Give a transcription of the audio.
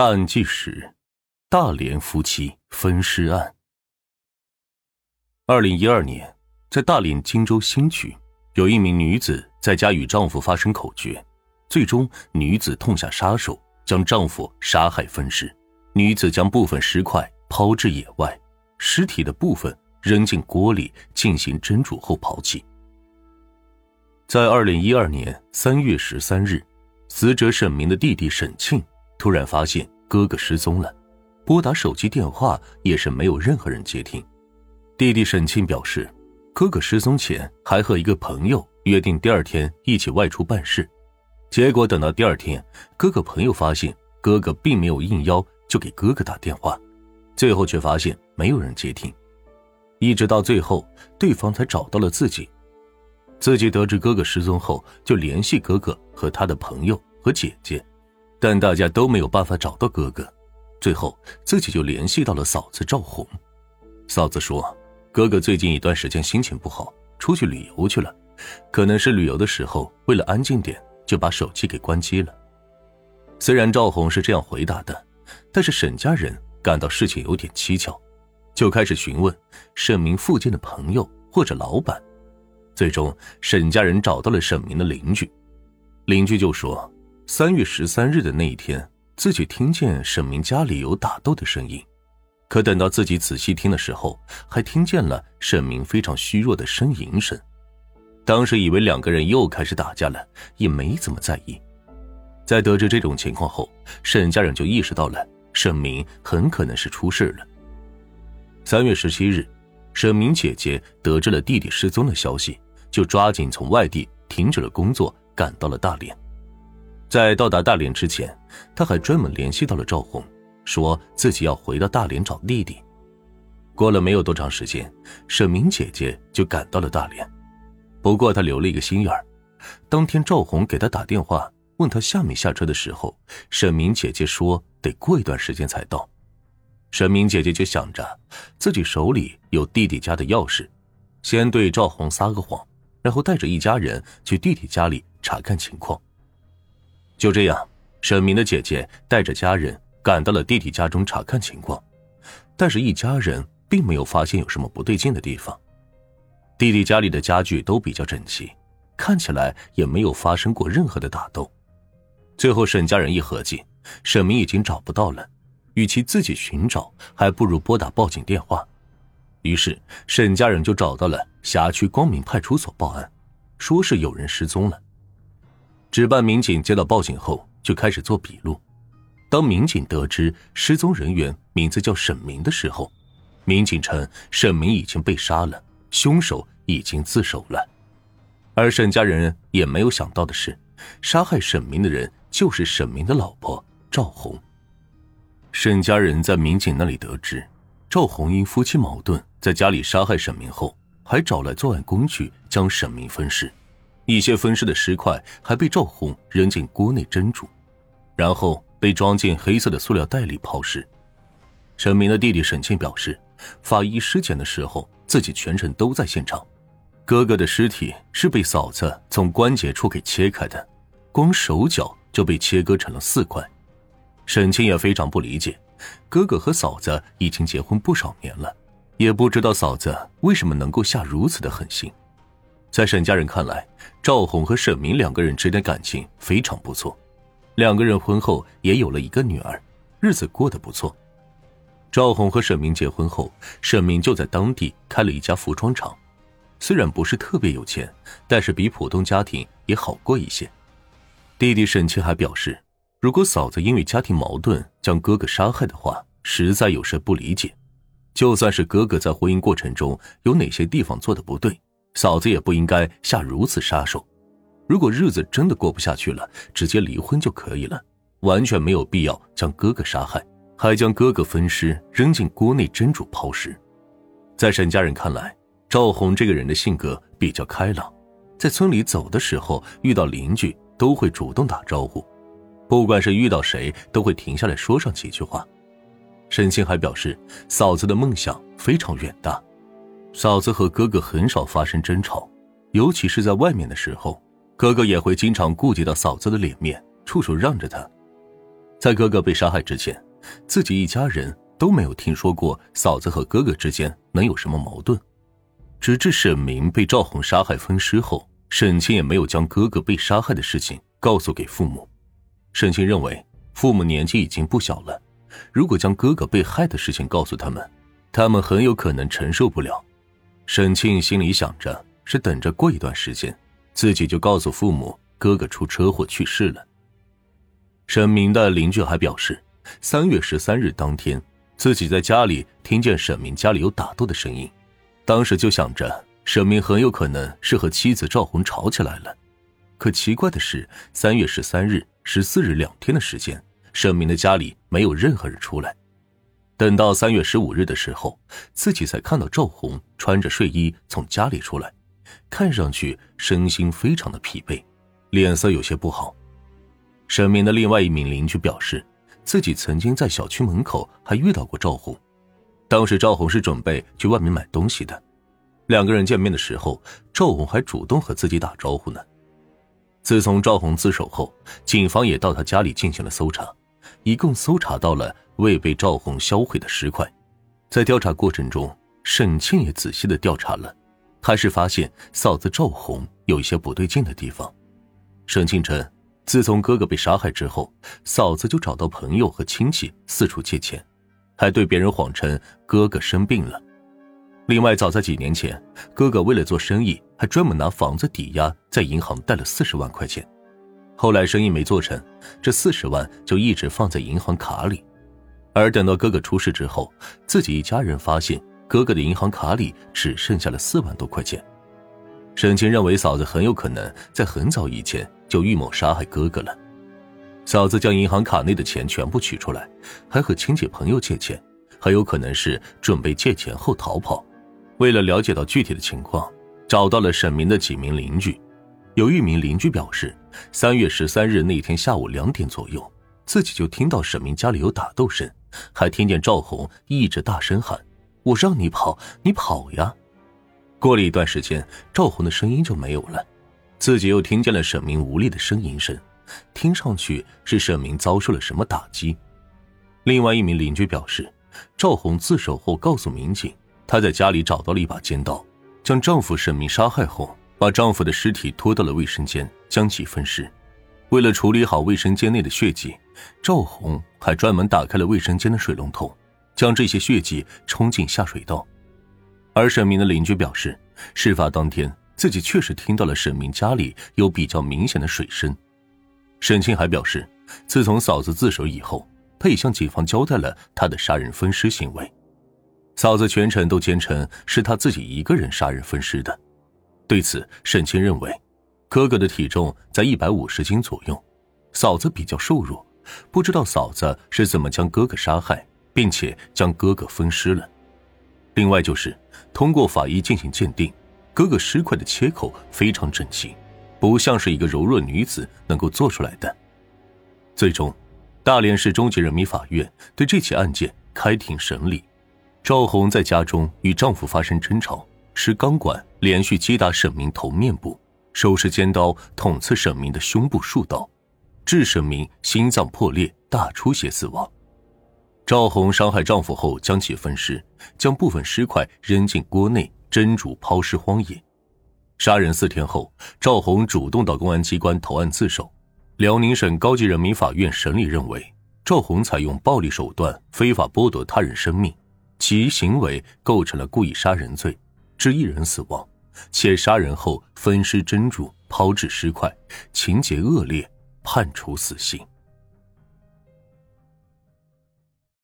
大案纪实：大连夫妻分尸案。二零一二年，在大连金州新区，有一名女子在家与丈夫发生口角，最终女子痛下杀手，将丈夫杀害分尸。女子将部分尸块抛至野外，尸体的部分扔进锅里进行蒸煮后抛弃。在二零一二年三月十三日，死者沈明的弟弟沈庆。突然发现哥哥失踪了，拨打手机电话也是没有任何人接听。弟弟沈庆表示，哥哥失踪前还和一个朋友约定第二天一起外出办事，结果等到第二天，哥哥朋友发现哥哥并没有应邀，就给哥哥打电话，最后却发现没有人接听，一直到最后对方才找到了自己。自己得知哥哥失踪后，就联系哥哥和他的朋友和姐姐。但大家都没有办法找到哥哥，最后自己就联系到了嫂子赵红。嫂子说，哥哥最近一段时间心情不好，出去旅游去了，可能是旅游的时候为了安静点，就把手机给关机了。虽然赵红是这样回答的，但是沈家人感到事情有点蹊跷，就开始询问沈明附近的朋友或者老板。最终，沈家人找到了沈明的邻居，邻居就说。三月十三日的那一天，自己听见沈明家里有打斗的声音，可等到自己仔细听的时候，还听见了沈明非常虚弱的呻吟声。当时以为两个人又开始打架了，也没怎么在意。在得知这种情况后，沈家人就意识到了沈明很可能是出事了。三月十七日，沈明姐姐得知了弟弟失踪的消息，就抓紧从外地停止了工作，赶到了大连。在到达大连之前，他还专门联系到了赵红，说自己要回到大连找弟弟。过了没有多长时间，沈明姐姐就赶到了大连。不过她留了一个心眼儿，当天赵红给她打电话问她下没下车的时候，沈明姐姐说得过一段时间才到。沈明姐姐就想着自己手里有弟弟家的钥匙，先对赵红撒个谎，然后带着一家人去弟弟家里查看情况。就这样，沈明的姐姐带着家人赶到了弟弟家中查看情况，但是，一家人并没有发现有什么不对劲的地方。弟弟家里的家具都比较整齐，看起来也没有发生过任何的打斗。最后，沈家人一合计，沈明已经找不到了，与其自己寻找，还不如拨打报警电话。于是，沈家人就找到了辖区光明派出所报案，说是有人失踪了。值班民警接到报警后，就开始做笔录。当民警得知失踪人员名字叫沈明的时候，民警称沈明已经被杀了，凶手已经自首了。而沈家人也没有想到的是，杀害沈明的人就是沈明的老婆赵红。沈家人在民警那里得知，赵红因夫妻矛盾，在家里杀害沈明后，还找来作案工具将沈明分尸。一些分尸的尸块还被赵红扔进锅内蒸煮，然后被装进黑色的塑料袋里抛尸。沈明的弟弟沈庆表示，法医尸检的时候，自己全程都在现场。哥哥的尸体是被嫂子从关节处给切开的，光手脚就被切割成了四块。沈庆也非常不理解，哥哥和嫂子已经结婚不少年了，也不知道嫂子为什么能够下如此的狠心。在沈家人看来，赵红和沈明两个人之间感情非常不错，两个人婚后也有了一个女儿，日子过得不错。赵红和沈明结婚后，沈明就在当地开了一家服装厂，虽然不是特别有钱，但是比普通家庭也好过一些。弟弟沈清还表示，如果嫂子因为家庭矛盾将哥哥杀害的话，实在有些不理解。就算是哥哥在婚姻过程中有哪些地方做的不对。嫂子也不应该下如此杀手。如果日子真的过不下去了，直接离婚就可以了，完全没有必要将哥哥杀害，还将哥哥分尸扔进锅内蒸煮抛尸。在沈家人看来，赵红这个人的性格比较开朗，在村里走的时候遇到邻居都会主动打招呼，不管是遇到谁都会停下来说上几句话。沈清还表示，嫂子的梦想非常远大。嫂子和哥哥很少发生争吵，尤其是在外面的时候，哥哥也会经常顾及到嫂子的脸面，处处让着她。在哥哥被杀害之前，自己一家人都没有听说过嫂子和哥哥之间能有什么矛盾。直至沈明被赵红杀害分尸后，沈清也没有将哥哥被杀害的事情告诉给父母。沈清认为父母年纪已经不小了，如果将哥哥被害的事情告诉他们，他们很有可能承受不了。沈庆心里想着，是等着过一段时间，自己就告诉父母哥哥出车祸去世了。沈明的邻居还表示，三月十三日当天，自己在家里听见沈明家里有打斗的声音。当时就想着，沈明很有可能是和妻子赵红吵起来了。可奇怪的是，三月十三日、十四日两天的时间，沈明的家里没有任何人出来。等到三月十五日的时候，自己才看到赵红穿着睡衣从家里出来，看上去身心非常的疲惫，脸色有些不好。沈明的另外一名邻居表示，自己曾经在小区门口还遇到过赵红。当时赵红是准备去外面买东西的，两个人见面的时候，赵红还主动和自己打招呼呢。自从赵红自首后，警方也到他家里进行了搜查，一共搜查到了未被赵红销毁的石块。在调查过程中，沈庆也仔细的调查了，还是发现嫂子赵红有一些不对劲的地方。沈庆称，自从哥哥被杀害之后，嫂子就找到朋友和亲戚四处借钱。还对别人谎称哥哥生病了。另外，早在几年前，哥哥为了做生意，还专门拿房子抵押，在银行贷了四十万块钱。后来生意没做成，这四十万就一直放在银行卡里。而等到哥哥出事之后，自己一家人发现哥哥的银行卡里只剩下了四万多块钱。沈清认为嫂子很有可能在很早以前就预谋杀害哥哥了。嫂子将银行卡内的钱全部取出来，还和亲戚朋友借钱，很有可能是准备借钱后逃跑。为了了解到具体的情况，找到了沈明的几名邻居。有一名邻居表示，三月十三日那天下午两点左右，自己就听到沈明家里有打斗声，还听见赵红一直大声喊：“我让你跑，你跑呀！”过了一段时间，赵红的声音就没有了，自己又听见了沈明无力的呻吟声。听上去是沈明遭受了什么打击。另外一名邻居表示，赵红自首后告诉民警，她在家里找到了一把尖刀，将丈夫沈明杀害后，把丈夫的尸体拖到了卫生间，将其分尸。为了处理好卫生间内的血迹，赵红还专门打开了卫生间的水龙头，将这些血迹冲进下水道。而沈明的邻居表示，事发当天自己确实听到了沈明家里有比较明显的水声。沈清还表示，自从嫂子自首以后，他也向警方交代了他的杀人分尸行为。嫂子全程都坚称是他自己一个人杀人分尸的。对此，沈清认为，哥哥的体重在一百五十斤左右，嫂子比较瘦弱，不知道嫂子是怎么将哥哥杀害，并且将哥哥分尸了。另外就是通过法医进行鉴定，哥哥尸块的切口非常整齐。不像是一个柔弱女子能够做出来的。最终，大连市中级人民法院对这起案件开庭审理。赵红在家中与丈夫发生争吵，持钢管连续击打沈明头面部，手持尖刀捅刺沈明的胸部数刀，致沈明心脏破裂、大出血死亡。赵红伤害丈夫后将其分尸，将部分尸块扔进锅内蒸煮抛尸荒野。杀人四天后，赵红主动到公安机关投案自首。辽宁省高级人民法院审理认为，赵红采用暴力手段非法剥夺他人生命，其行为构成了故意杀人罪，致一人死亡，且杀人后分尸珍珠抛掷尸块，情节恶劣，判处死刑。